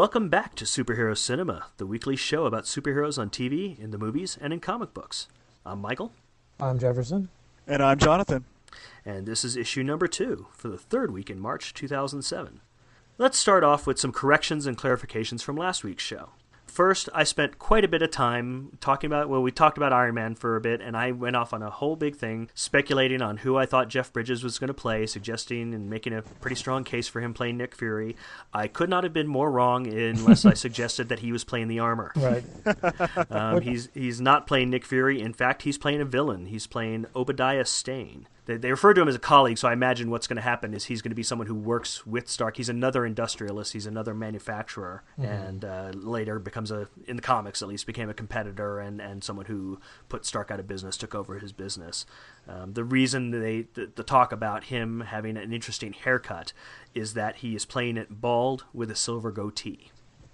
Welcome back to Superhero Cinema, the weekly show about superheroes on TV, in the movies, and in comic books. I'm Michael. I'm Jefferson. And I'm Jonathan. And this is issue number two for the third week in March 2007. Let's start off with some corrections and clarifications from last week's show. First, I spent quite a bit of time talking about, well, we talked about Iron Man for a bit, and I went off on a whole big thing speculating on who I thought Jeff Bridges was going to play, suggesting and making a pretty strong case for him playing Nick Fury. I could not have been more wrong unless I suggested that he was playing the armor. Right. Um, he's, he's not playing Nick Fury. In fact, he's playing a villain. He's playing Obadiah Stane they, they refer to him as a colleague, so I imagine what's going to happen is he's going to be someone who works with Stark. He's another industrialist. He's another manufacturer, mm-hmm. and uh, later becomes a in the comics at least became a competitor and, and someone who put Stark out of business, took over his business. Um, the reason they the, the, talk about him having an interesting haircut is that he is playing it bald with a silver goatee.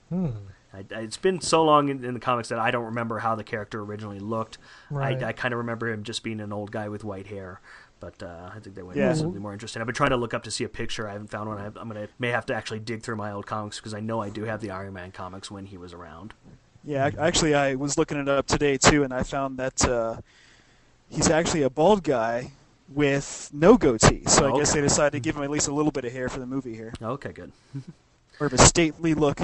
Hmm. I, it's been so long in, in, the comics that I don't remember how the character originally looked. Right. I, I kind of remember him just being an old guy with white hair but uh, I think they went yeah. something more interesting. I've been trying to look up to see a picture. I haven't found one. I, am gonna may have to actually dig through my old comics because I know I do have the Iron Man comics when he was around. Yeah, actually, I was looking it up today too, and I found that uh, he's actually a bald guy with no goatee. So I okay. guess they decided to give him at least a little bit of hair for the movie here. Okay, good. or of a stately look.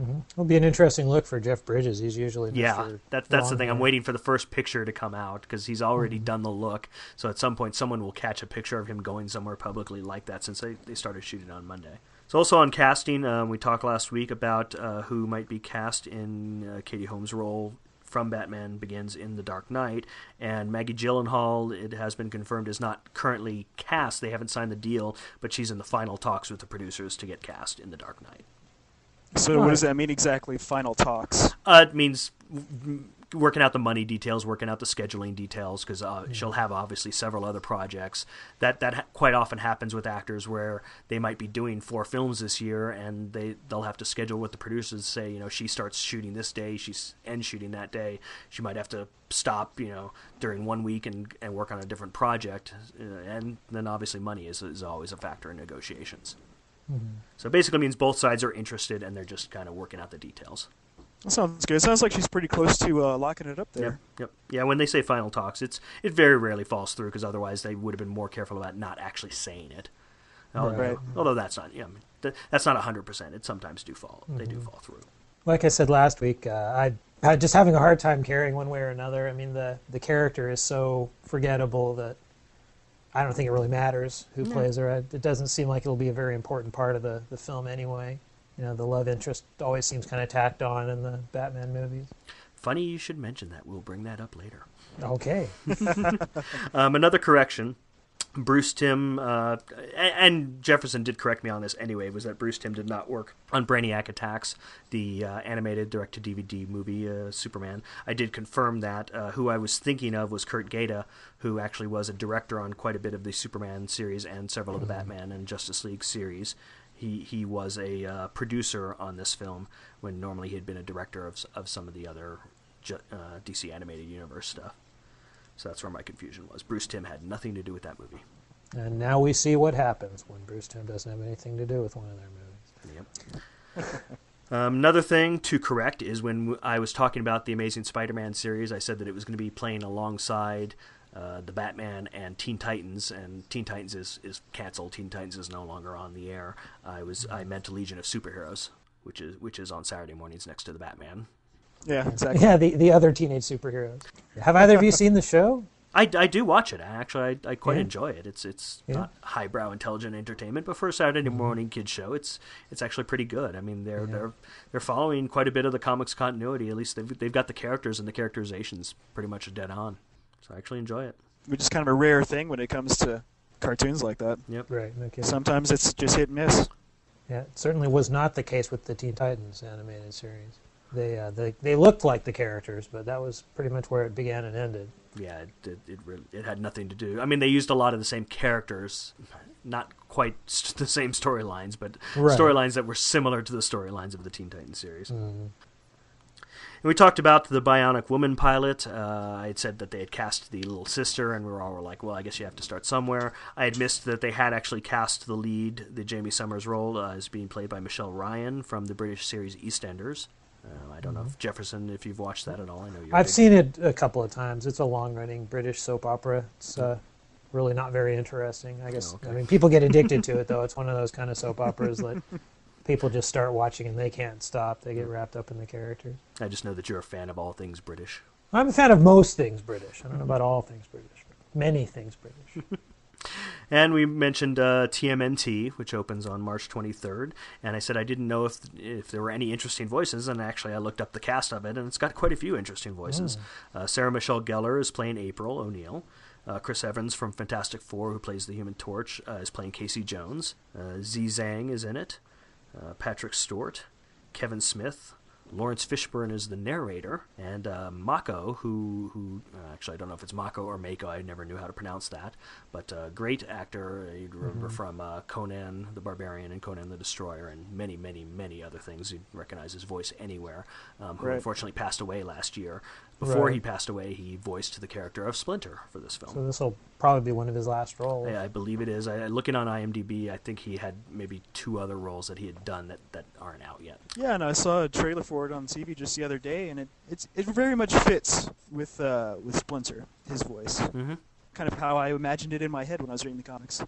Mm-hmm. It'll be an interesting look for Jeff Bridges. He's usually yeah. That, that's the thing. I'm waiting for the first picture to come out because he's already mm-hmm. done the look. So at some point, someone will catch a picture of him going somewhere publicly like that since they, they started shooting on Monday. So also on casting, um, we talked last week about uh, who might be cast in uh, Katie Holmes' role from Batman Begins in The Dark Knight, and Maggie Gyllenhaal, it has been confirmed, is not currently cast. They haven't signed the deal, but she's in the final talks with the producers to get cast in The Dark Knight. So what does that mean exactly? Final talks. Uh, it means working out the money details, working out the scheduling details, because uh, mm-hmm. she'll have obviously several other projects. That that ha- quite often happens with actors where they might be doing four films this year, and they they'll have to schedule with the producers. Say, you know, she starts shooting this day, she's ends shooting that day. She might have to stop, you know, during one week and, and work on a different project, uh, and then obviously money is is always a factor in negotiations. Mm-hmm. So it basically means both sides are interested and they're just kind of working out the details. That sounds good. It sounds like she's pretty close to uh, locking it up there. Yep, yep. Yeah, when they say final talks, it's it very rarely falls through because otherwise they would have been more careful about not actually saying it. Although, right. although that's not, yeah, that's not hundred percent. It sometimes do fall. Mm-hmm. They do mm-hmm. fall through. Like I said last week, uh, I I just having a hard time carrying one way or another. I mean, the the character is so forgettable that I don't think it really matters who no. plays her. It doesn't seem like it'll be a very important part of the, the film anyway. You know, the love interest always seems kind of tacked on in the Batman movies. Funny you should mention that. We'll bring that up later. Okay. um, another correction. Bruce Timm uh, and Jefferson did correct me on this anyway. Was that Bruce Timm did not work on Brainiac Attacks, the uh, animated direct-to-DVD movie uh, Superman? I did confirm that. Uh, who I was thinking of was Curt Geda, who actually was a director on quite a bit of the Superman series and several of the mm-hmm. Batman and Justice League series. He he was a uh, producer on this film when normally he had been a director of of some of the other uh, DC animated universe stuff. So that's where my confusion was. Bruce Timm had nothing to do with that movie. And now we see what happens when Bruce Timm doesn't have anything to do with one of their movies. Yep. um, another thing to correct is when I was talking about the Amazing Spider-Man series, I said that it was going to be playing alongside uh, the Batman and Teen Titans, and Teen Titans is, is canceled. Teen Titans is no longer on the air. I was I meant Legion of Superheroes, which is which is on Saturday mornings next to the Batman. Yeah, exactly. Yeah, the, the other teenage superheroes. Have either of you seen the show? I, I do watch it. Actually, I, I quite yeah. enjoy it. It's it's yeah. not highbrow intelligent entertainment, but for a Saturday mm-hmm. morning kids show, it's it's actually pretty good. I mean, they're yeah. they're they're following quite a bit of the comics continuity. At least they've they've got the characters and the characterizations pretty much dead on. So I actually enjoy it. Which is kind of a rare thing when it comes to cartoons like that. Yep. Right. No Sometimes it's just hit and miss. Yeah, it certainly was not the case with the Teen Titans animated series. They, uh, they they looked like the characters, but that was pretty much where it began and ended. Yeah, it it, it, really, it had nothing to do. I mean, they used a lot of the same characters, not quite st- the same storylines, but right. storylines that were similar to the storylines of the Teen Titans series. Mm. And we talked about the Bionic Woman pilot. Uh, I had said that they had cast the little sister, and we were all like, well, I guess you have to start somewhere. I had missed that they had actually cast the lead, the Jaime Sommers role, uh, as being played by Michelle Ryan from the British series EastEnders. Uh, I don't know if Jefferson, if you've watched that at all. I know you're. I've big- seen it a couple of times. It's a long-running British soap opera. It's uh, really not very interesting. I guess. Oh, okay. I mean, people get addicted to it though. It's one of those kind of soap operas that people just start watching and they can't stop. They get wrapped up in the characters. I just know that you're a fan of all things British. I'm a fan of most things British. I don't know about all things British. But many things British. And we mentioned uh, TMNT, which opens on March 23rd. And I said I didn't know if if there were any interesting voices, and actually I looked up the cast of it, and it's got quite a few interesting voices. Uh, Sarah Michelle Gellar is playing April O'Neil. Uh, Chris Evans from Fantastic Four, who plays the Human Torch, uh, is playing Casey Jones. Uh, Ziyi Zhang is in it. Uh, Patrick Stewart, Kevin Smith, Laurence Fishburne is the narrator, and uh, Mako, who who uh, actually I don't know if it's Mako or Mako. I never knew how to pronounce that, but uh, great actor. You'd remember from uh, Conan the Barbarian and Conan the Destroyer, and many many many other things. You'd recognize his voice anywhere. Um, who Right. unfortunately passed away last year. Before Right. he passed away, he voiced the character of Splinter for this film. So this will probably be one of his last roles. Yeah, I believe it is. I, looking on IMDb, I think he had maybe two other roles that he had done that, that aren't out yet. Yeah, and I saw a trailer for it on TV just the other day, and it it's, it very much fits with uh, with Splinter, his voice. Mm-hmm. Kind of how I imagined it in my head when I was reading the comics.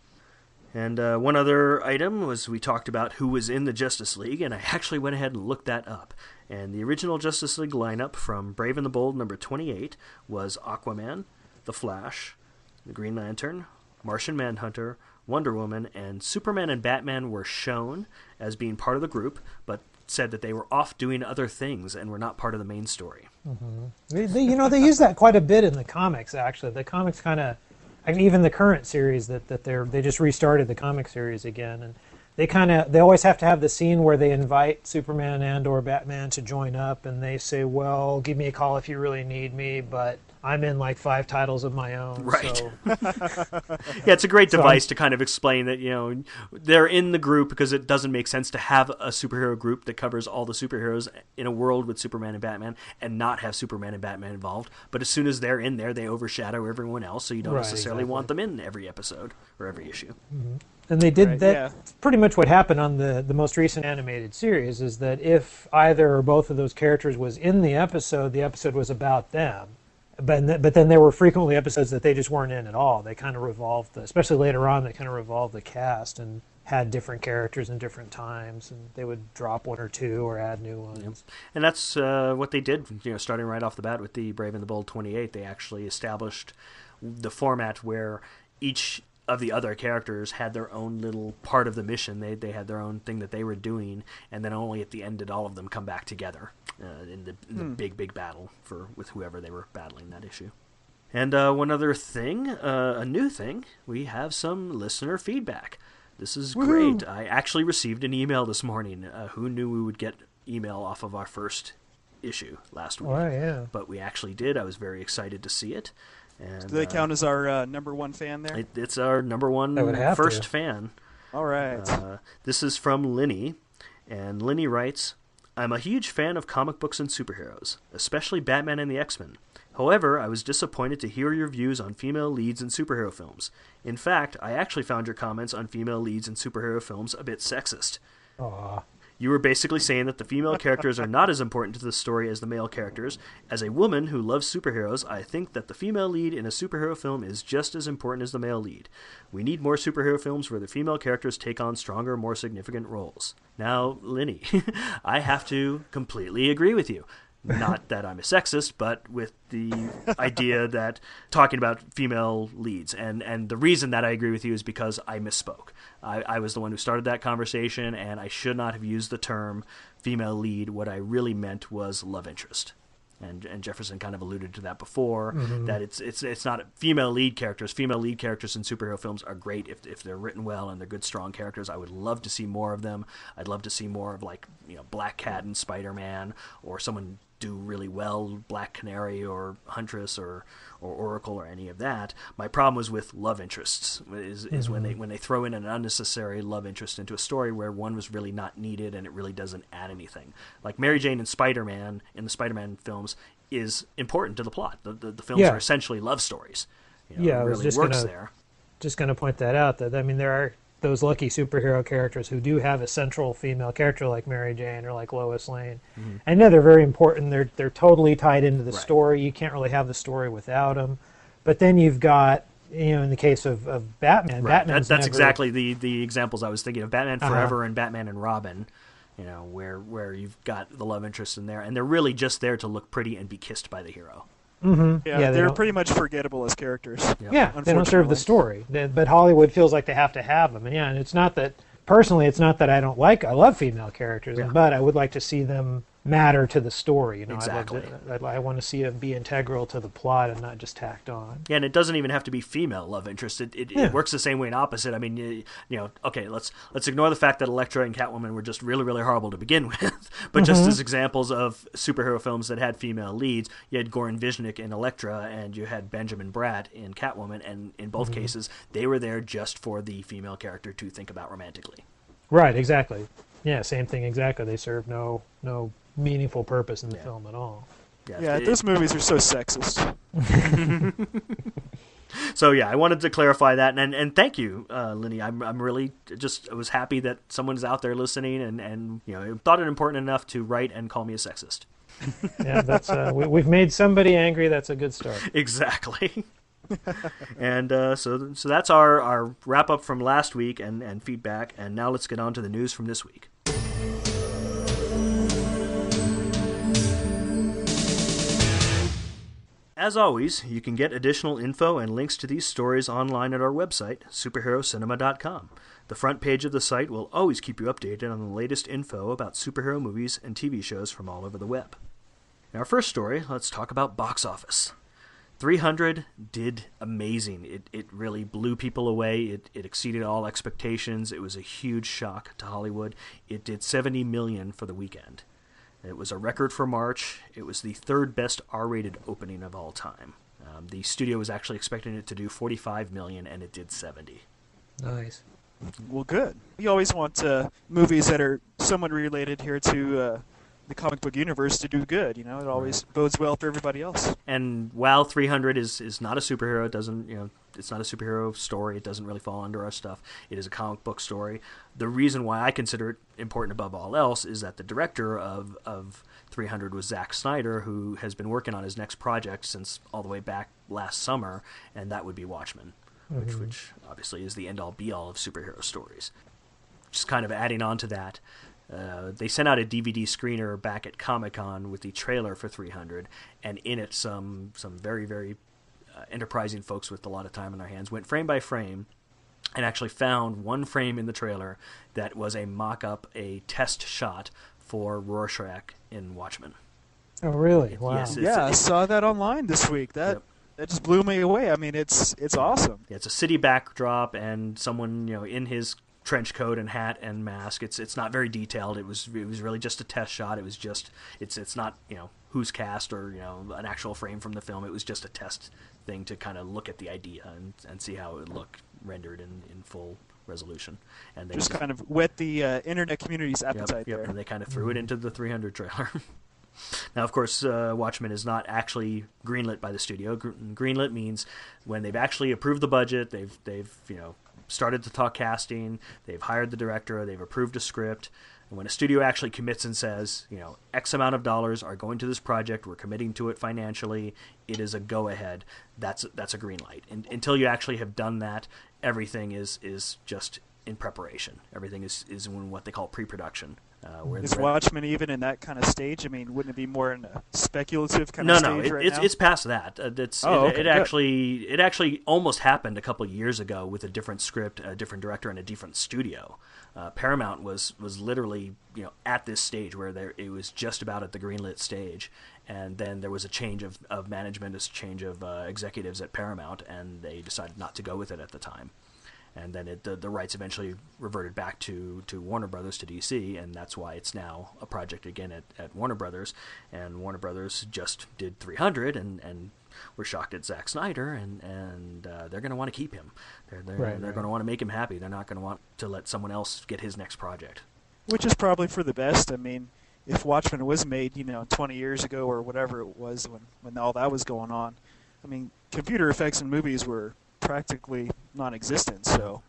And uh, one other item was we talked about who was in the Justice League, and I actually went ahead and looked that up. And the original Justice League lineup from Brave and the Bold number 28 was Aquaman, The Flash, The Green Lantern, Martian Manhunter, Wonder Woman, and Superman and Batman were shown as being part of the group, but said that they were off doing other things and were not part of the main story. They, they, you know, they use that quite a bit in the comics. Actually, the comics kind of, I even the current series that that they're they just restarted the comic series again, and they kind of they always have to have the scene where they invite Superman and or Batman to join up, and they say, "Well, give me a call if you really need me, but I'm in like five titles of my own." Right. So, Yeah, it's a great So device to kind of explain that you know they're in the group because it doesn't make sense to have a superhero group that covers all the superheroes in a world with Superman and Batman and not have Superman and Batman involved. But as soon as they're in there, they overshadow everyone else, so you don't Right, necessarily exactly. want them in every episode or every issue. Mm-hmm. And they did Right, that. yeah. Pretty much what happened on the the most recent animated series is that if either or both of those characters was in the episode, the episode was about them. But but then there were frequently episodes that they just weren't in at all. They kind of revolved, the, especially later on, they kind of revolved the cast and had different characters in different times, and they would drop one or two or add new ones. And that's uh, what they did, you know, starting right off the bat with the Brave and the Bold 28. They actually established the format where each of the other characters had their own little part of the mission. They they had their own thing that they were doing, and then only at the end did all of them come back together uh, in the, in the big big battle for with whoever they were battling that issue. And uh, one other thing, uh, a new thing, we have some listener feedback. This is great. I actually received an email this morning. Uh, who knew we would get email off of our first issue last week? Oh yeah. But we actually did. I was very excited to see it. And Do they uh, count as our uh, number one fan there? it, it's our number one They would have first to. fan. All right. Uh, this is from Linny, and Linny writes I'm a huge fan of comic books and superheroes, especially Batman and the X Men. However, I was disappointed to hear your views on female leads in superhero films. In fact, I actually found your comments on female leads in superhero films a bit sexist. Aw. You were basically saying that the female characters are not as important to the story as the male characters. As a woman who loves superheroes, I think that the female lead in a superhero film is just as important as the male lead. We need more superhero films where the female characters take on stronger, more significant roles. Now, Linny, I have to completely agree with you. Not that I'm a sexist, but with the idea that talking about female leads. And, and the reason that I agree with you is because I misspoke. I, I was the one who started that conversation, and I should not have used the term female lead. What I really meant was love interest. And, and Jefferson kind of alluded to that before mm-hmm. that it's it's it's not female lead characters. Female lead characters in superhero films are great if, if they're written well and they're good strong characters. I would love to see more of them. I'd love to see more of like you know Black Cat and Spider Man or someone do really well, Black Canary or Huntress or or Oracle or any of that. My problem was with love interests. Is, is when they mm-hmm. when they throw in an unnecessary love interest into a story where one was really not needed and it really doesn't add anything. Like Mary Jane and Spider Man in the Spider Man films is important to the plot. The the, the films Yeah. are essentially love stories. You know, Yeah, it was really just works gonna- there. just going to point that out that I mean there are those lucky superhero characters who do have a central female character like Mary Jane or like Lois Lane. And yeah, they're very important. They're they're totally tied into the Right. story. You can't really have the story without them. But then you've got you know in the case of, of Batman, Right. That, that's never- exactly the, the examples I was thinking of. Batman Uh-huh. Forever and Batman and Robin. You know, where where you've got the love interest in there, and they're really just there to look pretty and be kissed by the hero. Mhm. Yeah, Yeah, they they're don't- pretty much forgettable as characters. Yeah, they don't serve the story. They- But Hollywood feels like they have to have them. And yeah, and it's not that personally, it's not that I don't like. I love female characters, Yeah. but I would like to see them matter to the story. You know, Exactly. I'd to, I'd, I want to see them be integral to the plot and not just tacked on. Yeah, and it doesn't even have to be female love interest. It, it, Yeah. it works the same way in opposite. I mean, you, you know, okay, let's let's ignore the fact that Elektra and Catwoman were just really really horrible to begin with, but Mm-hmm. just as examples of superhero films that had female leads, you had Goran Visnjic in Elektra, and you had Benjamin Bratt in Catwoman, and in both Mm-hmm. cases, they were there just for the female character to think about romantically. Right, exactly. Yeah, same thing exactly. They serve no no meaningful purpose in the Yeah. film at all. Yeah, it- those movies are so sexist. So yeah, I wanted to clarify that, and and thank you, uh, Lenny. I'm I'm really just I was happy that someone's out there listening, and and you know thought it important enough to write and call me a sexist. Yeah, that's uh, we, we've made somebody angry. That's a good start. Exactly. and uh, so so that's our our wrap up from last week and and feedback, and now let's get on to the news from this week. As always, you can get additional info and links to these stories online at our website, superherocinema.com. The front page of the site will always keep you updated on the latest info about superhero movies and TV shows from all over the web. In our first story, let's talk about box office. 300 did amazing. It, it really blew people away. It, it exceeded all expectations. It was a huge shock to Hollywood. It did 70 million for the weekend. It was a record for March. It was the third best R-rated opening of all time. Um, the studio was actually expecting it to do 45 million, and it did 70. Nice. Well, good. We always want uh, movies that are somewhat related here to uh, the comic book universe to do good. You know, it always bodes well for everybody else. And while 300 is is not a superhero, it doesn't you know it's not a superhero story. It doesn't really fall under our stuff. It is a comic book story. The reason why I consider it important above all else is that the director of of 300 was Zack Snyder, who has been working on his next project since all the way back last summer, and that would be Watchmen, which mm-hmm. which obviously is the end all be all of superhero stories. Just kind of adding on to that, uh, they sent out a DVD screener back at Comic Con with the trailer for 300, and in it, some some very very uh, enterprising folks with a lot of time on their hands went frame by frame and actually found one frame in the trailer that was a mock-up, a test shot for Rorschach in Watchmen. Oh, really? Wow. Yes, yeah, I saw that online this week. That Yep. that just blew me away. I mean, it's it's awesome. Yeah, it's a city backdrop and someone you know in his trench coat and hat and mask. It's it's not very detailed. It was it was really just a test shot. It was just it's it's not you know who's cast or you know an actual frame from the film. It was just a test thing to kind of look at the idea and, and see how it would look rendered in, in full resolution. And they Just kind of whet the uh, internet community's Yep, appetite yep, there. and they kind of threw it into the 300 trailer. now, of course, uh, Watchmen is not actually greenlit by the studio. Gr- greenlit means when they've actually approved the budget, they've they've you know started to talk casting, they've hired the director, they've approved a script. And when a studio actually commits and says, you know, X amount of dollars are going to this project, we're committing to it financially, it is a go ahead. That's that's a green light. And, until you actually have done that, everything is is just in preparation. Everything is is in what they call pre-production. Uh, where Is Watchmen even in that kind of stage? I mean, wouldn't it be more in a speculative kind no, of no, stage it, right it's now? it's past that. Uh, it's Oh, it, okay, it actually it actually almost happened a couple years ago with a different script, a different director, and a different studio. Uh, Paramount was was literally you know at this stage where there it was just about at the greenlit stage, and then there was a change of, of management, a change of uh, executives at Paramount, and they decided not to go with it at the time. And then it, the, the rights eventually reverted back to, to Warner Brothers to DC, and that's why it's now a project again at, at Warner Brothers. And Warner Brothers just did 300, and, and we're shocked at Zack Snyder, and and uh, they're going to want to keep him. They're they're, Right, they're right. going to want to make him happy. They're not going to want to let someone else get his next project. Which is probably for the best. I mean, if Watchmen was made, you know, 20 years ago or whatever it was when, when all that was going on, I mean, computer effects in movies were practically non-existent. So,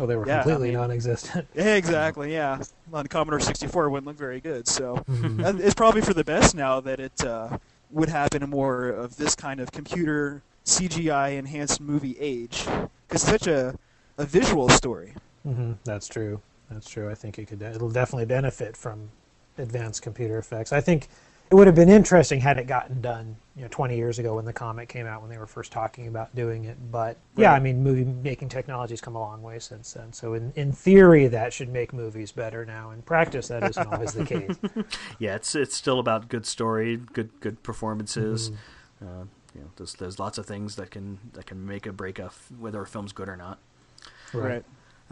Oh, they were Yeah, I completely mean- non-existent. exactly, yeah. On Commodore 64, it wouldn't look very good. So, Mhm. Uh, it's probably for the best now that it uh, would happen in a more of this kind of computer CGI enhanced movie age because it's such a a visual story. hmm That's true. That's true. I think it could. It'll definitely benefit from advanced computer effects. I think it would have been interesting had it gotten done, you know, 20 years ago when the comic came out when they were first talking about doing it. But yeah, Right. I mean, movie making technology's come a long way since then. So in in theory, that should make movies better now. In practice, that isn't always the case. Yeah, it's it's still about good story, good good performances. Mm-hmm. Uh, you know, there's there's lots of things that can that can make a break a f- whether a film's good or not.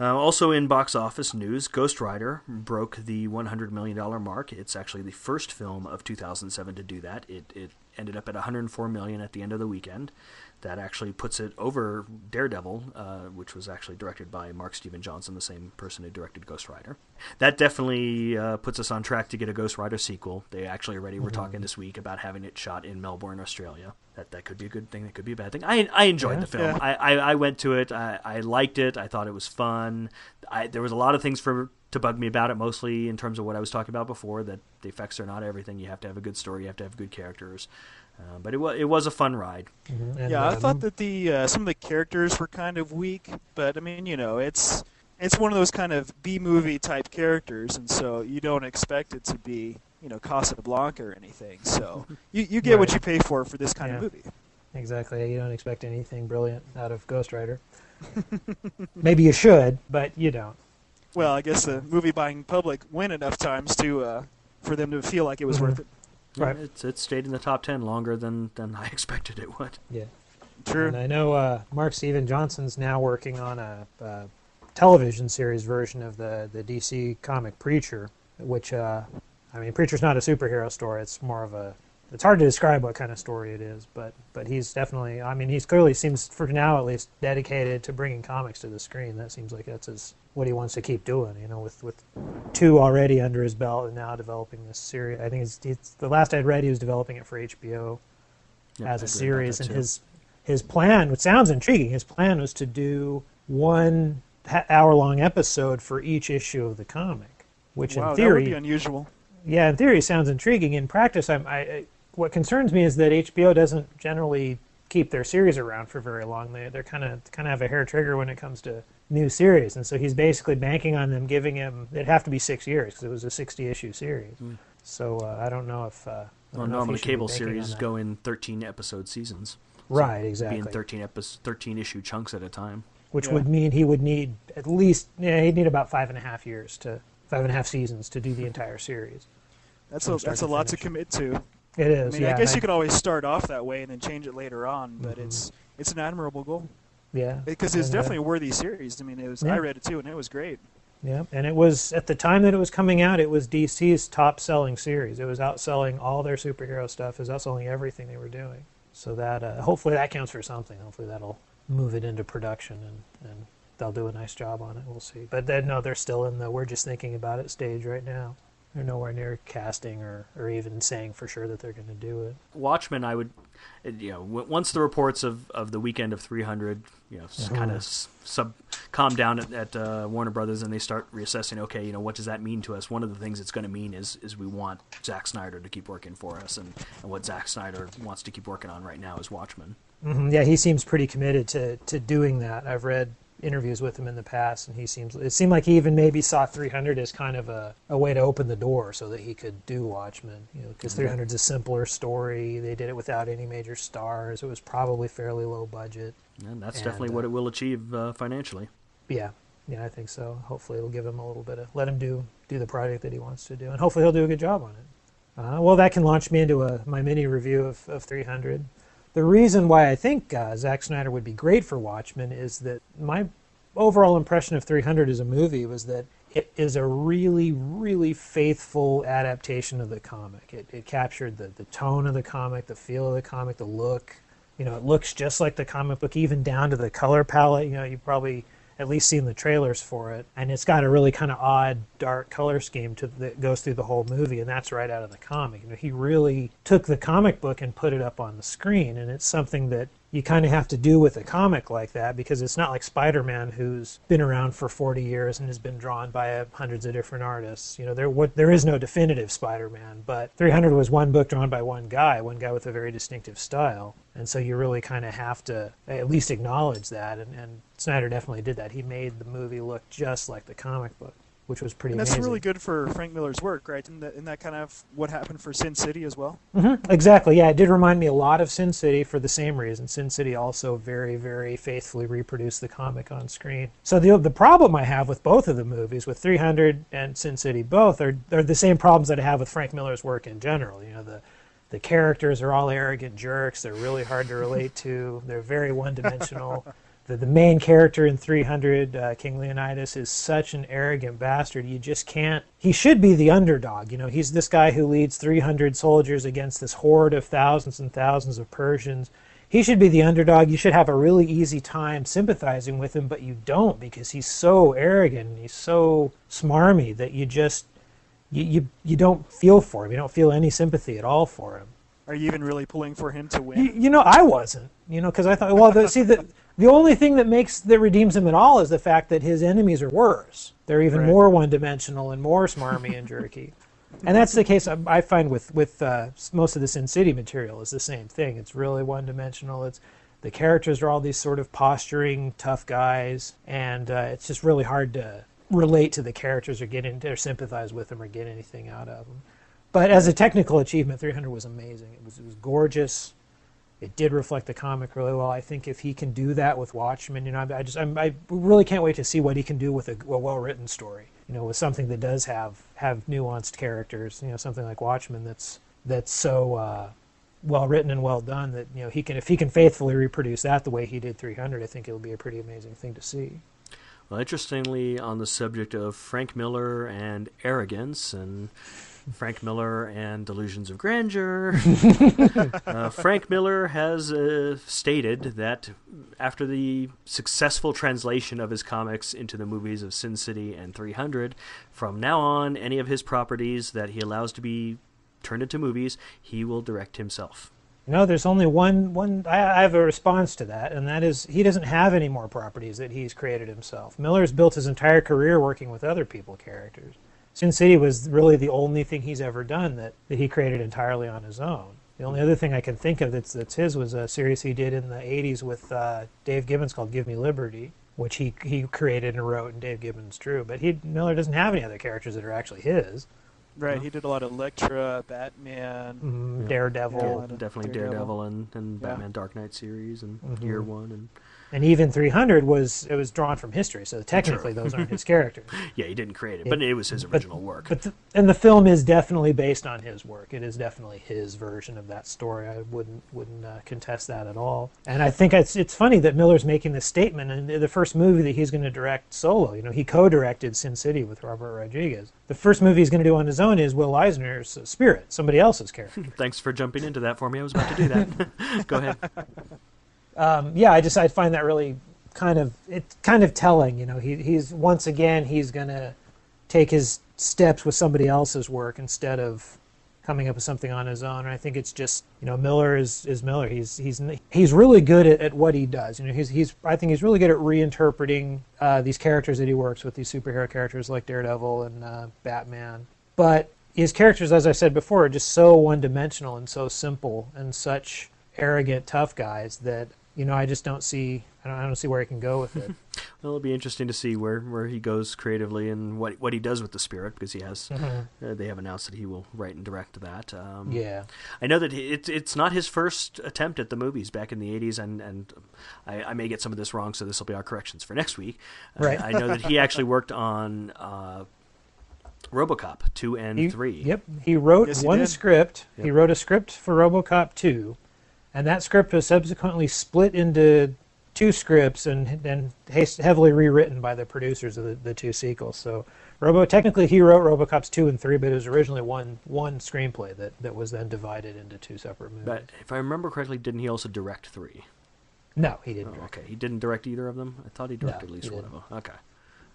Uh, also in box office news, Ghost Rider broke the $100 million mark. It's actually the first film of 2007 to do that. It, it ended up at 104 million at the end of the weekend. That actually puts it over Daredevil, uh, which was actually directed by Mark Steven Johnson, the same person who directed Ghost Rider. That definitely uh, puts us on track to get a Ghost Rider sequel. They actually already were talking this week about having it shot in Melbourne, Australia. That that could be a good thing. That could be a bad thing. I I enjoyed Yeah. the film. Yeah. I, I, I went to it. I, I liked it. I thought it was fun. I, there was a lot of things for to bug me about it, mostly in terms of what I was talking about before. That the effects are not everything. You have to have a good story. You have to have good characters. Uh, but it was it was a fun ride. Mhm. And, yeah, I um, thought that the uh, some of the characters were kind of weak, but I mean, you know, it's it's one of those kind of B movie type characters, and so you don't expect it to be, you know, Casablanca or anything. So you you get what you pay for for this kind of movie. Exactly. You don't expect anything brilliant out of Ghost Rider. Maybe you should, but you don't. Well, I guess the movie buying public went enough times to uh, for them to feel like it was Mhm. worth it. Right. It's it stayed in the top ten longer than than I expected it would. Yeah. True. And I know uh, Mark Steven Johnson's now working on a, uh television series version of the, the DC comic Preacher, which, uh, I mean, Preacher's not a superhero story. It's more of a. It's hard to describe what kind of story it is, but but he's definitely. I mean, he's clearly seems for now at least dedicated to bringing comics to the screen. That seems like that's his what he wants to keep doing. You know, with with two already under his belt and now developing this series. I think it's, it's the last I'd read he was developing it for HBO Yeah, as a series, and his his plan, which sounds intriguing, his plan was to do one hour long episode for each issue of the comic, which wow, in that would theory, be unusual. yeah, in theory sounds intriguing. In practice, I'm, I, I what concerns me is that HBO doesn't generally keep their series around for very long. They they're kind of kind of have a hair trigger when it comes to new series, and so he's basically banking on them giving him. It'd have to be six years because it was a sixty issue series. Hmm. So uh, I don't know if. Uh, Well, don't know if normally he should be cable series go in 13 episode seasons. So right it'd exactly. Being 13 episodes, 13 issue chunks at a time. which Yeah. would mean he would need at least yeah he'd need about five and a half years to five and a half seasons to do the entire series. That's a that's a lot to commit to. It I mean, yeah, I guess and you could always start off that way and then change it later on, but Mhm. it's it's an admirable goal yeah because it's uh, definitely a worthy series. I mean, it was Yeah. I read it too and it was great. yeah, and it was at the time that it was coming out, it was DC's top selling series. It was outselling all their superhero stuff. It was outselling everything they were doing. So that uh, hopefully that counts for something. Hopefully that'll move it into production and and they'll do a nice job on it. We'll see. But then no, they're still in the we're just thinking about it stage right now. They're nowhere near casting or, or even saying for sure that they're going to do it. Watchmen, I would, you know, once the reports of, of the weekend of 300, you know, Mhm. kind of sub calm down at, at uh, Warner Brothers and they start reassessing. Okay, you know, what does that mean to us? One of the things it's going to mean is is we want Zack Snyder to keep working for us, and, and what Zack Snyder wants to keep working on right now is Watchmen. hmm Yeah, he seems pretty committed to, to doing that. I've read interviews with him in the past, and he seems it seemed like he even maybe saw 300 as kind of a, a way to open the door so that he could do Watchmen. You know, because 300 is a simpler story. They did it without any major stars. It was probably fairly low budget. And that's And, definitely uh, what it will achieve uh, financially. Yeah, yeah, I think so. Hopefully, it'll give him a little bit of let him do do the project that he wants to do, and hopefully, he'll do a good job on it. Uh, well, that can launch me into a my mini review of, of 300. The reason why I think uh, Zack Snyder would be great for Watchmen is that my overall impression of 300 as a movie was that it is a really, really faithful adaptation of the comic. It, it captured the, the tone of the comic, the feel of the comic, the look. You know, it looks just like the comic book, even down to the color palette. You know, you probably at least seen the trailers for it, and it's got a really kind of odd, dark color scheme to that goes through the whole movie, and that's right out of the comic. You know, he really took the comic book and put it up on the screen, and it's something that you kind of have to do with a comic like that because it's not like Spider-Man who's been around for 40 years and has been drawn by uh, hundreds of different artists. You know, there what there is no definitive Spider-Man, but 300 was one book drawn by one guy, one guy with a very distinctive style, and so you really kind of have to at least acknowledge that. And, and Snyder definitely did that. He made the movie look just like the comic book which was pretty. And that's amazing. really good for Frank Miller's work, right? And that, and that kind of what happened for Sin City as well. Mm-hmm. Exactly. Yeah, it did remind me a lot of Sin City for the same reason. Sin City also very, very faithfully reproduced the comic on screen. So the the problem I have with both of the movies, with 300 and Sin City, both are are the same problems that I have with Frank Miller's work in general. You know the the characters are all arrogant jerks. They're really hard to relate to. They're very one dimensional. the, the main character in 300, uh, King Leonidas, is such an arrogant bastard. You just can't. He should be the underdog. You know, he's this guy who leads 300 soldiers against this horde of thousands and thousands of Persians. He should be the underdog. You should have a really easy time sympathizing with him, but you don't because he's so arrogant and he's so smarmy that you just you, you you don't feel for him. You don't feel any sympathy at all for him. Are you even really pulling for him to win? You, you know, I wasn't. You know, because I thought, well, the, see, the the only thing that makes that redeems him at all is the fact that his enemies are worse. They're even Right. more one-dimensional and more smarmy and jerky. And that's the case I, I find with with uh, most of the Sin City material is the same thing. It's really one-dimensional. It's the characters are all these sort of posturing tough guys, and uh, it's just really hard to relate to the characters or get into or sympathize with them or get anything out of them. But as a technical achievement, 300 was amazing. It was it was gorgeous. It did reflect the comic really well. I think if he can do that with Watchmen, you know, I, I just I'm, I really can't wait to see what he can do with a, a well-written story. You know, with something that does have have nuanced characters. You know, something like Watchmen that's that's so uh, well written and well done that you know he can if he can faithfully reproduce that the way he did 300, I think it'll be a pretty amazing thing to see. Well, interestingly, on the subject of Frank Miller and arrogance and Frank Miller and delusions of grandeur, uh, Frank Miller has uh, stated that after the successful translation of his comics into the movies of Sin City and 300, from now on, any of his properties that he allows to be turned into movies, he will direct himself. No, there's only one. One. I, I have a response to that, and that is he doesn't have any more properties that he's created himself. Miller's built his entire career working with other people characters. Sin City was really the only thing he's ever done that, that he created entirely on his own. The only other thing I can think of that's that's his was a series he did in the '80s with uh, Dave Gibbons called "Give Me Liberty," which he he created and wrote, and Dave Gibbons drew. But he Miller doesn't have any other characters that are actually his. Right. He did a lot of Elektra, Batman. Mm, Yeah. Daredevil. Yeah. Definitely Daredevil. Daredevil and, and Yeah. Batman Dark Knight series and Mhm. Year One and And even 300 was it was drawn from history, so technically those aren't his characters. yeah, he didn't create it, Yeah. but it was his But- original work. But the, and the film is definitely based on his work. It is definitely his version of that story. I wouldn't wouldn't uh, contest that at all. And I think it's it's funny that Miller's making this statement and the first movie that he's going to direct solo. You know, he co-directed Sin City with Robert Rodriguez. The first movie he's going to do on his own is Will Eisner's Spirit, somebody else's character. Thanks for jumping into that for me. I was about to do that. Go ahead. Um, yeah, I just I find that really kind of it's kind of telling. You know, he he's once again he's to take his steps with somebody else's work instead of coming up with something on his own. And I think it's just you know Miller is is Miller. He's he's he's really good at, at what he does. You know, he's he's I think he's really good at reinterpreting uh, these characters that he works with, these superhero characters like Daredevil and uh, Batman. But his characters, as I said before, are just so one-dimensional and so simple and such arrogant, tough guys that you know I just don't see I don't, I don't see where he can go with it. Well, it'll be interesting to see where, where he goes creatively and what what he does with the spirit because he has. Mhm. Uh, they have announced that he will write and direct that. Um, Yeah. I know that he- it's it's not his first attempt at the movies back in the '80s, and and I, I may get some of this wrong, so this will be our corrections for next week. Uh, Right. I know that he actually worked on uh, RoboCop two and He- three. Yep. He wrote Yes, he one did. script. He wrote a script for RoboCop 2, and that script was subsequently split into two scripts and then heavily rewritten by the producers of the, the two sequels. So Robo technically he wrote RoboCop's two and three, but it was originally one one screenplay that, that was then divided into two separate movies. But if I remember correctly, didn't he also direct three? No, he didn't. Oh, direct okay, he didn't direct either of them. I thought he directed No, at least one of them. Okay,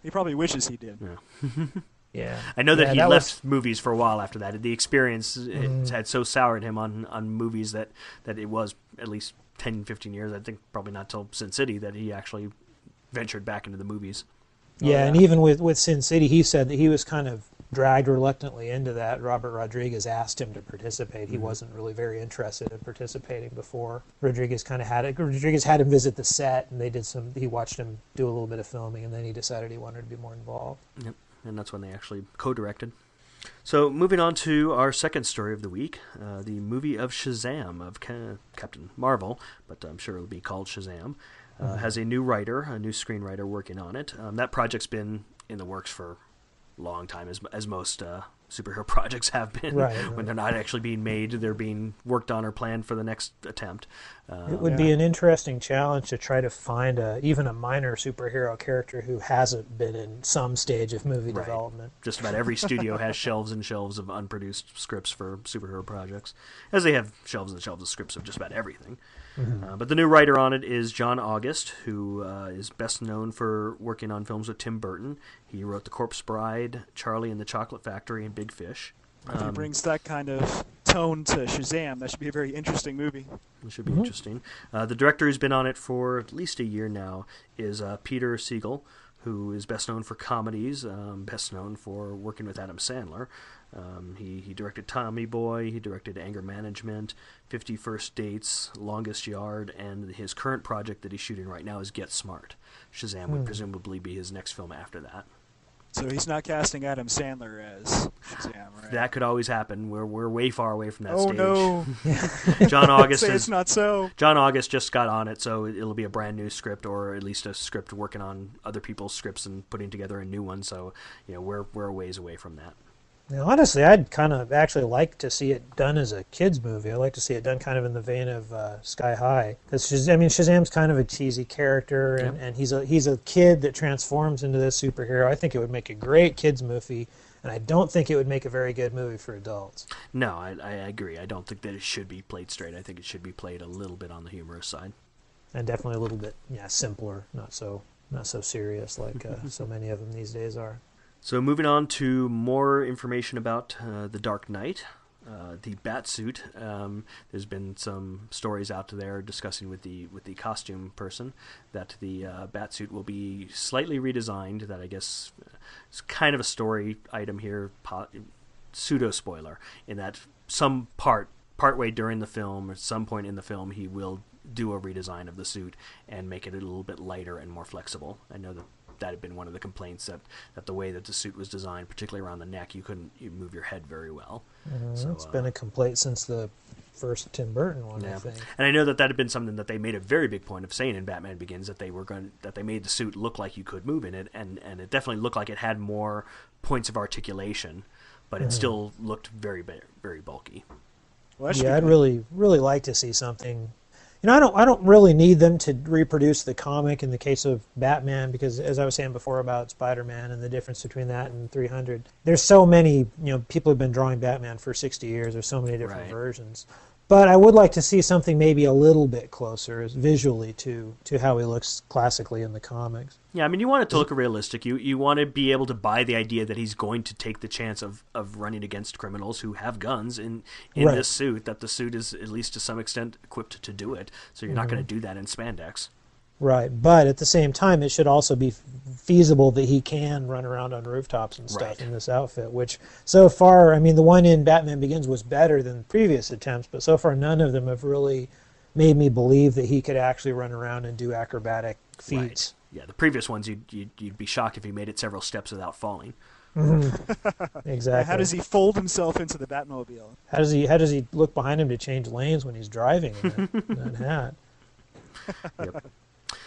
He probably wishes he did. yeah. Yeah, I know that Yeah, he that left was- movies for a while after that. The experience it Mhm. had so soured him on, on movies that, that it was at least 10, 15 years. I think probably not till Sin City that he actually ventured back into the movies. yeah, yeah. and even with with Sin City, he said that he was kind of dragged reluctantly into that. Robert Rodriguez asked him to participate. He Mhm. wasn't really very interested in participating before. Rodriguez kind of had it. Rodriguez had him visit the set, and they did some. He watched him do a little bit of filming, and then he decided he wanted to be more involved. And that's when they actually co-directed. So, moving on to our second story of the week, uh, the movie of Shazam of Ca- Captain Marvel, but I'm sure it'll be called Shazam, uh, has a new writer, a new screenwriter working on it. Um, that project's been in the works for a long time, as as most uh, superhero projects have been. Right, when right. they're not actually being made, they're being worked on or planned for the next attempt. Uh, It would yeah. be an interesting challenge to try to find a, even a minor superhero character who hasn't been in some stage of movie Right. development. just about every studio has shelves and shelves of unproduced scripts for superhero projects, as they have shelves and shelves of scripts of just about everything. Uh, but the new writer on it is John August, who uh, is best known for working on films with Tim Burton. He wrote The Corpse Bride, Charlie and the Chocolate Factory, and Big Fish. If he Um, brings that kind of tone to Shazam, that should be a very interesting movie. It should be Mhm. interesting. Uh, the director who's been on it for at least a year now is uh, Peter Segal, who is best known for comedies, um, best known for working with Adam Sandler. Um, he, he directed Tommy Boy, he directed Anger Management, 50 First Dates, Longest Yard, and his current project that he's shooting right now is Get Smart. Shazam would Hmm. presumably be his next film after that. So he's not casting Adam Sandler as Shazam, right? That could always happen. We're, we're way far away from that oh stage. no! John August is it's not so. John August just got on it, so it'll be a brand new script, or at least a script working on other people's scripts and putting together a new one. So, you know, we're we're a ways away from that. Now, honestly, I'd kind of actually like to see it done as a kids movie. I'd like to see it done kind of in the vein of uh, Sky High, because I mean, Shazam's kind of a cheesy character, and, and he's a he's a kid that transforms into this superhero. I think it would make a great kids movie, and I don't think it would make a very good movie for adults. No, I, I agree. I don't think that it should be played straight. I think it should be played a little bit on the humorous side. and definitely a little bit yeah simpler, not so not so serious like uh, so many of them these days are. So, moving on to more information about uh, the Dark Knight, uh, the Batsuit. Um, there's been some stories out there discussing with the with the costume person that the uh, Batsuit will be slightly redesigned. That I guess is kind of a story item here, po- pseudo spoiler, in that some part partway during the film, or some point in the film, he will do a redesign of the suit and make it a little bit lighter and more flexible. I know that that had been one of the complaints that, that the way that the suit was designed, particularly around the neck, you couldn't you move your head very well. Uh, So, it's uh, been a complaint since the first Tim Burton one, I think. And I know that that had been something that they made a very big point of saying in Batman Begins that they were going that they made the suit look like you could move in it, and and it definitely looked like it had more points of articulation, but it Mhm. still looked very very bulky. Well, yeah, I'd good. really, really like to see something. You know, I don't, I don't really need them to reproduce the comic in the case of Batman because, as I was saying before about Spider-Man and the difference between that and 300, there's so many. You know, people have been drawing Batman for 60 years. There's so many different Right. versions. But I would like to see something maybe a little bit closer visually to to how he looks classically in the comics. Yeah, I mean, you want it to look realistic. You you want to be able to buy the idea that he's going to take the chance of, of running against criminals who have guns in in Right. this suit. That the suit is at least to some extent equipped to do it. So you're not going Mm-hmm. to do that in spandex. Right, but at the same time, it should also be feasible that he can run around on rooftops and stuff Right. in this outfit. Which, so far, I mean, the one in Batman Begins was better than previous attempts, but so far, none of them have really made me believe that he could actually run around and do acrobatic feats. Yeah, the previous ones you'd, you'd you'd be shocked if he made it several steps without falling. Mm-hmm. Exactly. How does he fold himself into the Batmobile? How does he? How does he look behind him to change lanes when he's driving in that, that hat?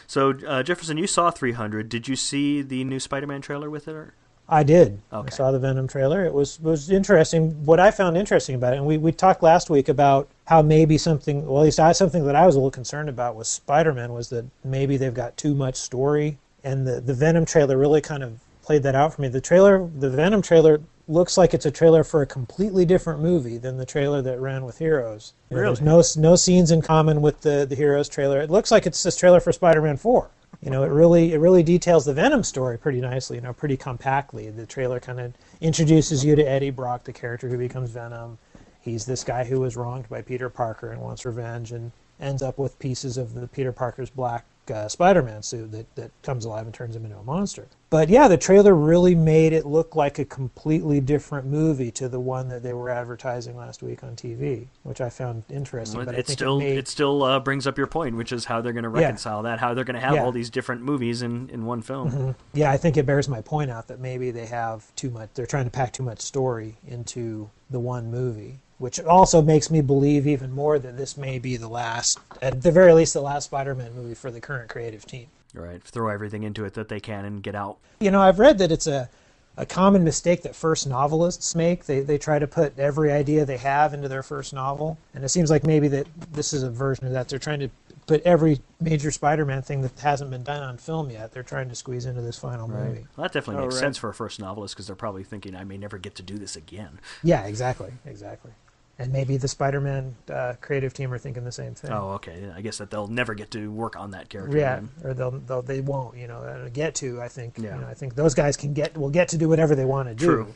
So uh, Jefferson, you saw 300. Did you see the new Spider-Man trailer with it? Or? I did. Okay. I saw the Venom trailer. It was was interesting. What I found interesting about it, and we, we talked last week about how maybe something, well, at least I, something that I was a little concerned about with Spider-Man was that maybe they've got too much story, and the the Venom trailer really kind of played that out for me. The trailer, the Venom trailer, looks like it's a trailer for a completely different movie than the trailer that ran with Heroes. You know, Really? There's no no scenes in common with the the Heroes trailer. It looks like it's this trailer for Spider-Man 4. You know, it really it really details the Venom story pretty nicely. You know, pretty compactly. The trailer kind of introduces you to Eddie Brock, the character who becomes Venom. He's this guy who was wronged by Peter Parker and wants revenge, and ends up with pieces of the Peter Parker's black uh, Spider-Man suit that, that comes alive and turns him into a monster. But yeah, the trailer really made it look like a completely different movie to the one that they were advertising last week on TV, which I found interesting. But I it think still it, made, it still uh, brings up your point, which is how they're going to Yeah. reconcile that, how they're going to have Yeah. all these different movies in, in one film. yeah, I think it bears my point out that maybe they have too much. They're trying to pack too much story into the one movie, which also makes me believe even more that this may be the last, at the very least, the last Spider-Man movie for the current creative team. Right, throw everything into it that they can and get out. You know, I've read that it's a a common mistake that first novelists make. They they try to put every idea they have into their first novel, and it seems like maybe that this is a version of that. They're trying to put every major Spider-Man thing that hasn't been done on film yet. They're trying to squeeze into this final movie. Well, that definitely Oh, makes right. sense for a first novelist because they're probably thinking, I may never get to do this again. Yeah, exactly, exactly. And maybe the Spider-Man uh, creative team are thinking the same thing. Oh, okay. I guess that they'll never get to work on that character. yeah, again. or they'll, they'll they won't. You know, get to. I think. Yeah. You know, I think those guys can get will get to do whatever they want to do. True.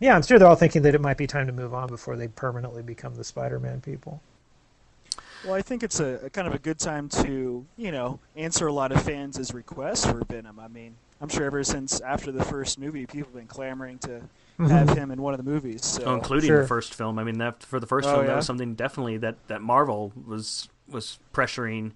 Yeah, I'm sure they're all thinking that it might be time to move on before they permanently become the Spider-Man people. Well, I think it's a, a kind of a good time to, you know, answer a lot of fans' requests for Venom. I mean, I'm sure ever since after the first movie, people have been clamoring to have him in one of the movies. So Oh, including Sure. the first film. I mean, that for the first Oh, film, that was something definitely that, that Marvel was was pressuring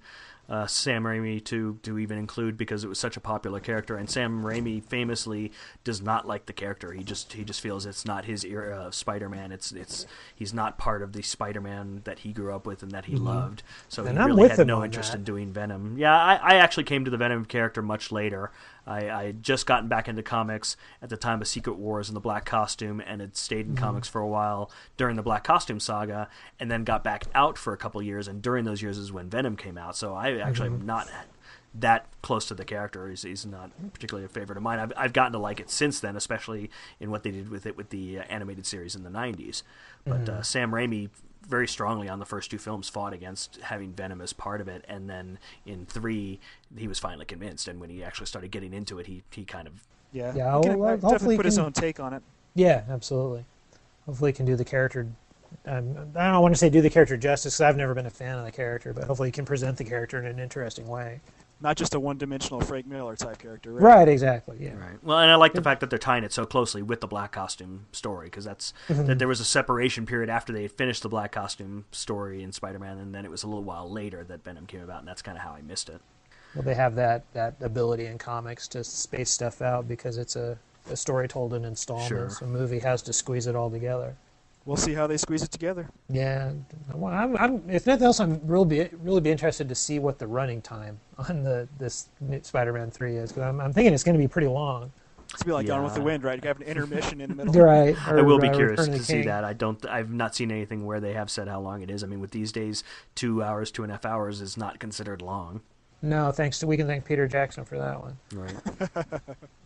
uh, Sam Raimi to to even include because it was such a popular character. And Sam Raimi famously does not like the character. He just he just feels it's not his era of Spider-Man. It's it's he's not part of the Spider-Man that he grew up with and that he loved. So And he I'm really with had him no interest that. in doing Venom. Yeah, I, I actually came to the Venom character much later. I, I had just gotten back into comics at the time of Secret Wars and the Black Costume, and had stayed Mm-hmm. in comics for a while during the Black Costume saga, and then got back out for a couple years. And during those years is when Venom came out. So I actually Mm-hmm. am not that close to the character. He's, he's not particularly a favorite of mine. I've, I've gotten to like it since then, especially in what they did with it with the uh, animated series in the '90s. But Mm-hmm. uh, Sam Raimi very strongly on the first two films fought against having Venom as part of it, and then in three he was finally convinced. And when he actually started getting into it, he he kind of yeah, Yeah, he well, definitely hopefully put his can- own take on it. Yeah, absolutely. Hopefully, he can do the character. Um, I don't want to say do the character justice because I've never been a fan of the character, but hopefully, he can present the character in an interesting way. Not just a one-dimensional Frank Miller type character, right? Right, exactly. Yeah. Right. Well, and I like the fact that they're tying it so closely with the Black Costume story because that's mm-hmm. that there was a separation period after they had finished the Black Costume story in Spider-Man, and then it was a little while later that Venom came about, and that's kind of how I missed it. Well, they have that that ability in comics to space stuff out because it's a, a story told in installments. Sure. A movie has to squeeze it all together. We'll see how they squeeze it together. Yeah, well, I'm, I'm, if nothing else, I'm really be really be interested to see what the running time on the this Spider-Man three is because I'm, I'm thinking it's going to be pretty long. It's be like Gone with the Wind, right? You have an intermission in the middle. You're right. I will be uh, curious to see that. I don't. I've not seen anything where they have said how long it is. I mean, with these days, two hours, two and a half hours is not considered long. No, thanks to we can thank Peter Jackson for that one. Right.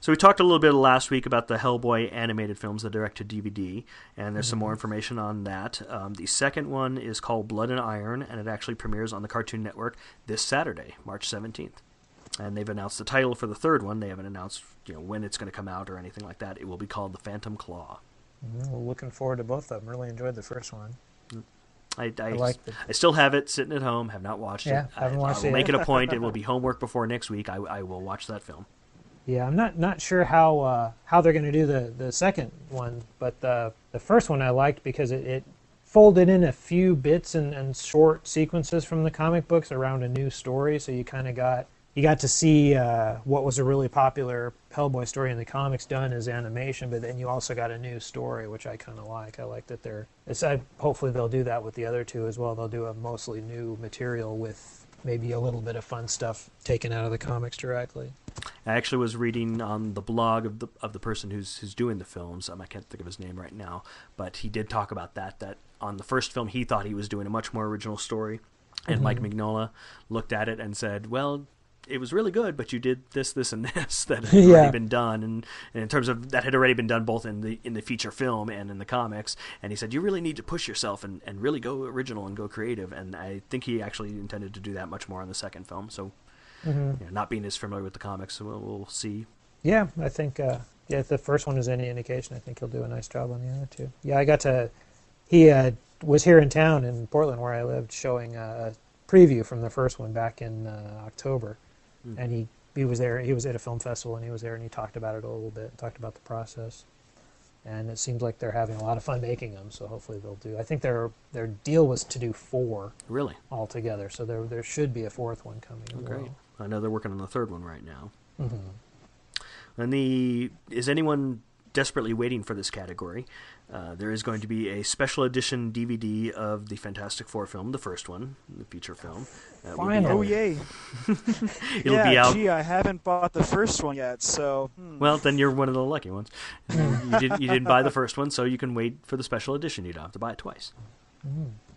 so we talked a little bit last week about the Hellboy animated films, the direct to DVD, and there's some more information on that. Um, the second one is called Blood and Iron, and it actually premieres on the Cartoon Network this Saturday, March 17th. And they've announced the title for the third one. They haven't announced you know when it's going to come out or anything like that. It will be called The Phantom Claw. Mhm, Well, looking forward to both of them. Really enjoyed the first one. I, I, I liked it. I still have it sitting at home. Have not watched Yeah, it. haven't I, watched I will it make it a point. It will be homework before next week. I, I will watch that film. Yeah, I'm not not sure how uh, how they're going to do the the second one, but the the first one I liked because it, it folded in a few bits and, and short sequences from the comic books around a new story, so you kind of got you got to see uh, what was a really popular Hellboy story in the comics done as animation, but then you also got a new story, which I kind of like. I like that they're. I, hopefully they'll do that with the other two as well. They'll do a mostly new material with maybe a little bit of fun stuff taken out of the comics directly. I actually was reading on the blog of the of the person who's who's doing the films. Um, I can't think of his name right now, but he did talk about that. That on the first film, he thought he was doing a much more original story, and Mike Mignola looked at it and said, "Well." It was really good, but you did this, this, and this that had Yeah. already been done, and, and in terms of that had already been done both in the in the feature film and in the comics. And he said you really need to push yourself and, and really go original and go creative. And I think he actually intended to do that much more on the second film. So hmm you know, not being as familiar with the comics, we'll, we'll see. Yeah, I think uh, yeah, if the first one is any indication, I think he'll do a nice job on the other two. Yeah, I got to. He uh, was here in town in Portland where I lived, showing a preview from the first one back in uh, October, Hmm. and he he was there. He was at a film festival, and he was there, and he talked about it a little bit, talked about the process, and it seems like they're having a lot of fun making them. So hopefully they'll do. I think their their deal was to do four Really? altogether, so there there should be a fourth one coming. as Great. well. I know they're working on the third one right now. Mhm. And the is anyone desperately waiting for this category? Uh, there is going to be a special edition DVD of the Fantastic Four film, the first one, the feature film. Uh, will Finally. Oh yay! It'll yeah, be out. gee, I haven't bought the first one yet, so hmm. Well, then you're one of the lucky ones. you didn't you didn't buy the first one, so you can wait for the special edition. You don't have to buy it twice.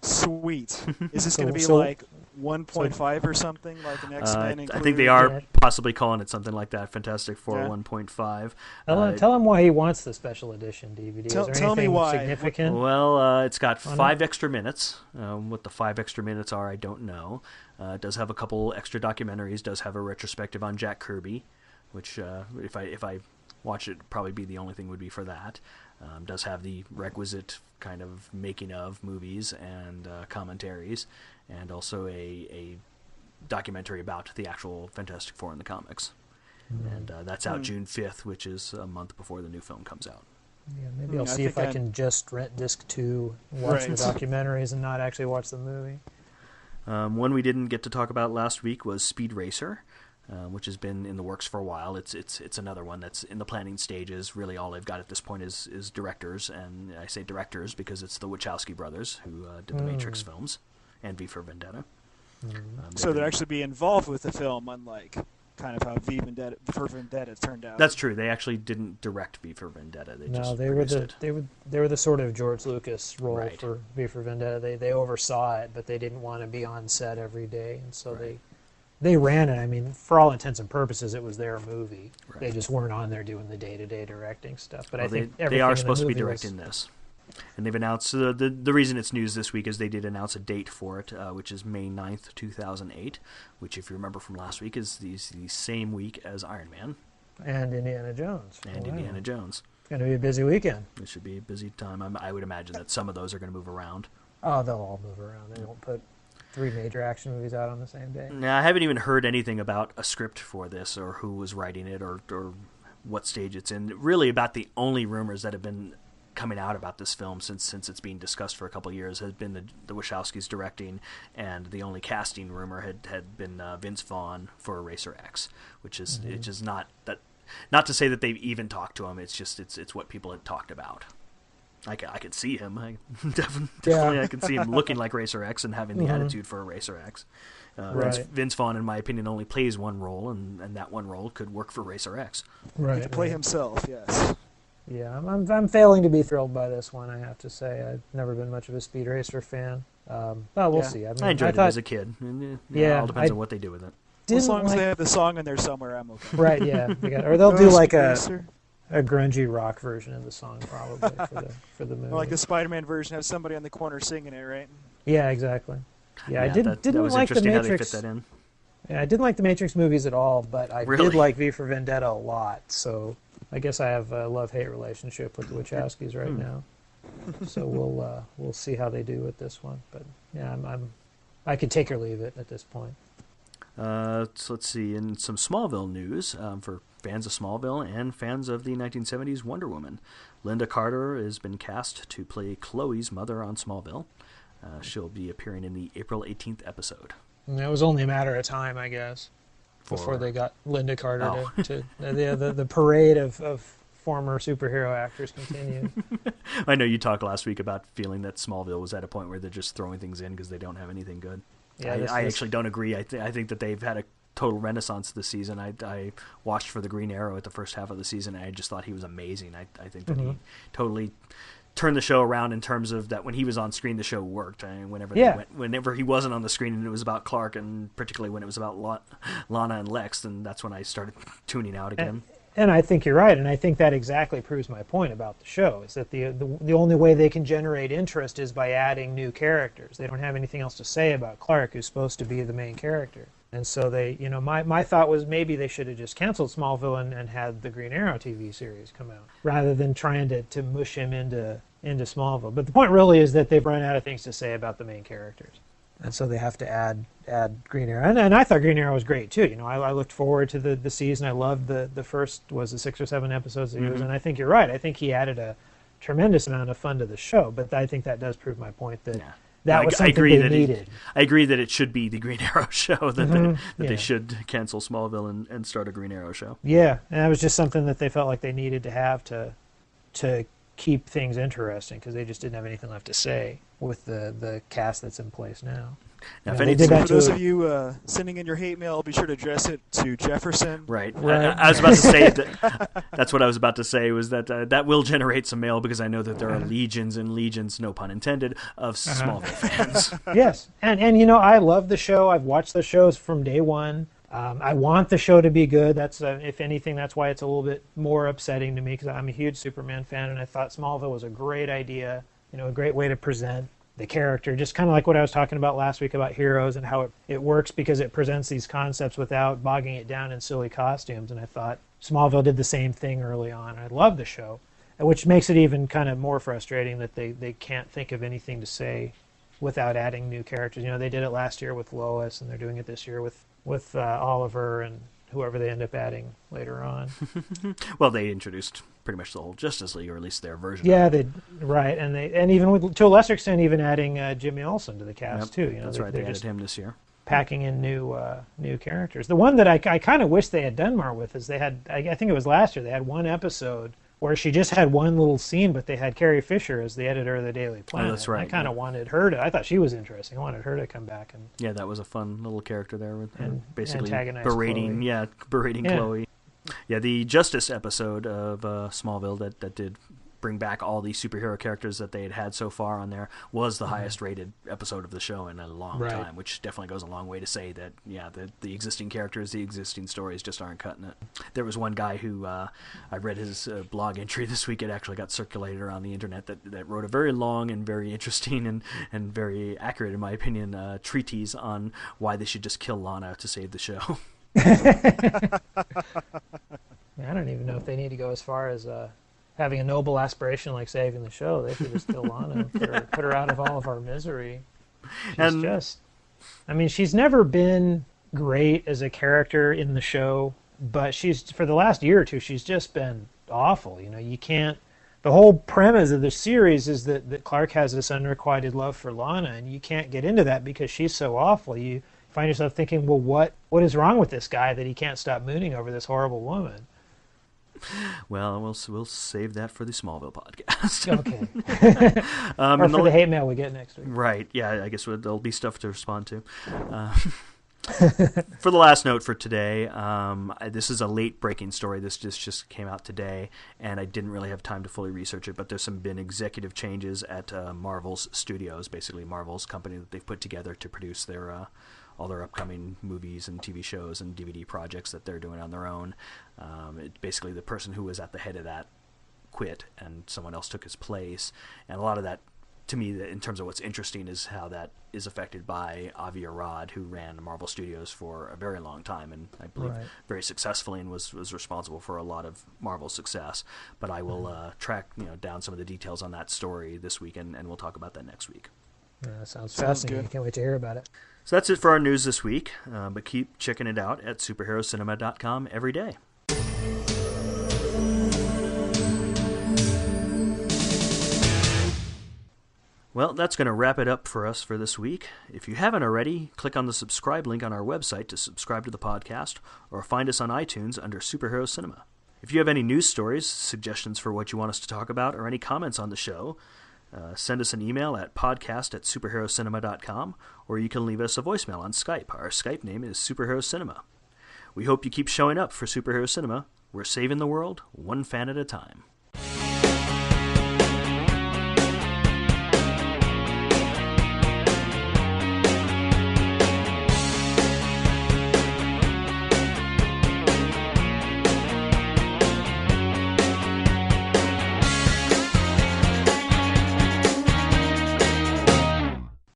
sweet. Is this So- going to be so- like 1.5 or something, like an X Uh, I think they are Yeah. possibly calling it something like that. Fantastic Four Yeah. 1.5. Tell, him, Uh, tell him why he wants the special edition DVD. Tell- Is there tell me why. significant? Well, uh, it's got Why not? five extra minutes. Um, what the five extra minutes are, I don't know. Uh, it does have a couple extra documentaries. Does have a retrospective on Jack Kirby, which uh, if I if I watch it, probably be the only thing would be for that. Um, does have the requisite kind of making of movies and uh, commentaries, and also a a documentary about the actual Fantastic Four in the comics. And uh, that's out Hmm. June fifth, which is a month before the new film comes out. Yeah, maybe Hmm, I'll I see if I I'd- can just rent disc two, and watch the documentaries, and not actually watch the movie. Um, one we didn't get to talk about last week was Speed Racer, uh, which has been in the works for a while. It's it's it's another one that's in the planning stages. Really, all they've got at this point is is directors, and I say directors because it's the Wachowski brothers who uh, did the Mm. Matrix films and V for Vendetta. Um, So they've actually be involved with the film, unlike kind of how V Vendetta, for Vendetta turned out. that's true. They actually didn't direct V for Vendetta. They no, just they were the it. they were they were the sort of George Lucas role Right. for V for Vendetta. They they oversaw it, but they didn't want to be on set every day, and so Right. they they ran it. I mean, for all intents and purposes, it was their movie. They just weren't on there doing the day to day directing stuff. But I Well, think they, they everything in are the supposed to be movie was- directing this. And they've announced uh, the the reason it's news this week is they did announce a date for it, uh, which is May 9th, 2008, which, if you remember from last week, is the, the same week as Iron Man and Indiana Jones. and Wow. Indiana Jones. It's going to be a busy weekend. It should be a busy time. I'm, I would imagine that some of those are going to move around. Oh, they'll all move around. They won't put three major action movies out on the same day. Now, I haven't even heard anything about a script for this or who was writing it or, or what stage it's in. Really, about the only rumors that have been coming out about this film since since it's being discussed for a couple of years has been the, the Wachowskis directing, and the only casting rumor had had been uh, Vince Vaughn for Racer X, which is which is not that. Not to say that they've even talked to him. It's just it's it's what people had talked about. I can, I could see him. I definitely, definitely I can see him looking like Racer X and having the Mhm. attitude for a Racer X. Uh, Right. Vince, Vince Vaughn, in my opinion, only plays one role, and, and that one role could work for Racer X. Right. to play right. himself, yes. Yeah, I'm, I'm, I'm failing to be thrilled by this one. I have to say, I've never been much of a Speed Racer fan. Um, well, we'll Yeah. see. I, mean, I enjoyed thought, it as a kid. And, you know, Yeah, it all depends I on what they do with it. didn't as long as they have the song in there somewhere, I'm okay. right. Yeah, they got- or they'll do Oh, like a, Racer. a grungy rock version of the song probably for the for the movie. Or like the Spider-Man version, have somebody on the corner singing it, right? Yeah, exactly. Yeah, I didn't that, didn't that was like the interesting how they Matrix. fit that in. Yeah, I didn't like the Matrix movies at all, but I Really? did like V for Vendetta a lot. So I guess I have a love-hate relationship with the Wachowskis right Hmm. now. so we'll uh, we'll see how they do with this one. But yeah, I'm, I'm I could take or leave it at this point. Uh, so let's see. In some Smallville news, um, for fans of Smallville and fans of the 1970s Wonder Woman, Lynda Carter has been cast to play Chloe's mother on Smallville. Uh, she'll be appearing in the April 18th episode. And it was only a matter of time, I guess, For- before they got Lynda Carter Oh. to, to the, the the parade of, of former superhero actors continued. I know you talked last week about feeling that Smallville was at a point where they're just throwing things in because they don't have anything good. Yeah, I, this- I this- actually don't agree. I, th- I think that they've had a total renaissance this season. I, I watched for the Green Arrow at the first half of the season, and I just thought he was amazing. I, I think that he Mhm. totally turned the show around in terms of that when he was on screen, the show worked. I mean, whenever Yeah. they went, whenever he wasn't on the screen and it was about Clark, and particularly when it was about La- Lana and Lex, then that's when I started tuning out again. And I think you're right, and I think that exactly proves my point about the show is that the, the the only way they can generate interest is by adding new characters. They don't have anything else to say about Clark, who's supposed to be the main character. And so they, you know, my, my thought was maybe they should have just canceled Smallville and, and had the Green Arrow TV series come out rather than trying to, to mush him into into Smallville. But the point really is that they've run out of things to say about the main characters, and so they have to add add Green Arrow. And, and I thought Green Arrow was great too. You know, I, I looked forward to the, the season. I loved the the first was the six or seven episodes that he was Mhm. in. I think you're right. I think he added a tremendous amount of fun to the show. But I think that does prove my point that Yeah. that I- was I something agree they that it- needed. I agree that it should be the Green Arrow show that Mhm, they, that yeah. they should cancel Smallville and, and start a Green Arrow show. Yeah, and that was just something that they felt like they needed to have to to keep things interesting because they just didn't have anything left to say with the the cast that's in place now. Now, Yeah, if anything, For those of you uh, sending in your hate mail, be sure to address it to Jefferson. Right. Right. I, I was about to say that. That's what I was about to say was that uh, that will generate some mail because I know that there are legions and legions, no pun intended, of Smallville fans. yes, and and you know I love the show. I've watched the shows from day one. Um, I want the show to be good. That's uh, if anything, that's why it's a little bit more upsetting to me because I'm a huge Superman fan, and I thought Smallville was a great idea. You know, a great way to present the character, just kind of like what I was talking about last week about heroes and how it, it works because it presents these concepts without bogging it down in silly costumes. And I thought Smallville did the same thing early on. I love the show, which makes it even kind of more frustrating that they, they can't think of anything to say without adding new characters. You know, they did it last year with Lois, and they're doing it this year with with uh, Oliver and whoever they end up adding later on. well, they introduced pretty much the whole Justice League, or at least their version. yeah, they right, and they and even with, to a lesser extent, even adding uh, Jimmy Olsen to the cast Yep, too. You know, that's they, right. They added just him this year. packing in new uh, new characters. The one that I, I kind of wish they had done more with is they had I, I think it was last year they had one episode where she just had one little scene, but they had Carrie Fisher as the editor of the Daily Planet. Oh, that's right, I kind of yeah. wanted her to. I thought she was interesting. I wanted her to come back and Yeah, that was a fun little character there, with And and basically berating, Chloe. yeah, berating Yeah. Chloe. Yeah, the Justice episode of uh, Smallville that that did bring back all these superhero characters that they had had so far on there was the highest rated episode of the show in a long Mm-hmm. Right. time, which definitely goes a long way to say that yeah, the the existing characters, the existing stories just aren't cutting it. There was one guy who uh, I read his uh, blog entry this week. It actually got circulated around the internet that, that wrote a very long and very interesting and, and very accurate, in my opinion, uh, treatise on why they should just kill Lana to save the show. I don't even know if they need to go as far as uh, having a noble aspiration like saving the show. They could just kill Lana and put her, put her out of all of our misery. She's And- just, I mean, she's never been great as a character in the show, but she's, for the last year or two, she's just been awful. You know, you can't, the whole premise of the series is that, that Clark has this unrequited love for Lana, and you can't get into that because she's so awful. You find yourself thinking, well, what, what is wrong with this guy that he can't stop mooning over this horrible woman? well, we'll we'll save that for the Smallville podcast. Okay. um, or for the- the hate mail we get next week. Right. Yeah, I guess there'll be stuff to respond to. Uh, for the last note for today, um, I- this is a late breaking story. This just just came out today, and I didn't really have time to fully research it. But there's some been executive changes at uh, Marvel's studios, basically Marvel's company that they've put together to produce their uh, all their upcoming movies and TV shows and DVD projects that they're doing on their own. Um, it, basically, the person who was at the head of that quit, and someone else took his place, and a lot of that to me, in terms of what's interesting, is how that is affected by Avi Arad, who ran Marvel Studios for a very long time, and I believe Right. very successfully, and was was responsible for a lot of Marvel's success. But I will uh, track you know down some of the details on that story this week, and, and we'll talk about that next week. That sounds, Sounds fascinating. good. Can't wait to hear about it. So that's it for our news this week. Uh, but keep checking it out at superherocinema.com every day. Well, that's going to wrap it up for us for this week. If you haven't already, click on the subscribe link on our website to subscribe to the podcast or find us on iTunes under Superhero Cinema. If you have any news stories, suggestions for what you want us to talk about, or any comments on the show, Uh, send us an email at podcast at superherocinema.com, or you can leave us a voicemail on Skype. Our Skype name is Superhero Cinema. We hope you keep showing up for Superhero Cinema. We're saving the world one fan at a time.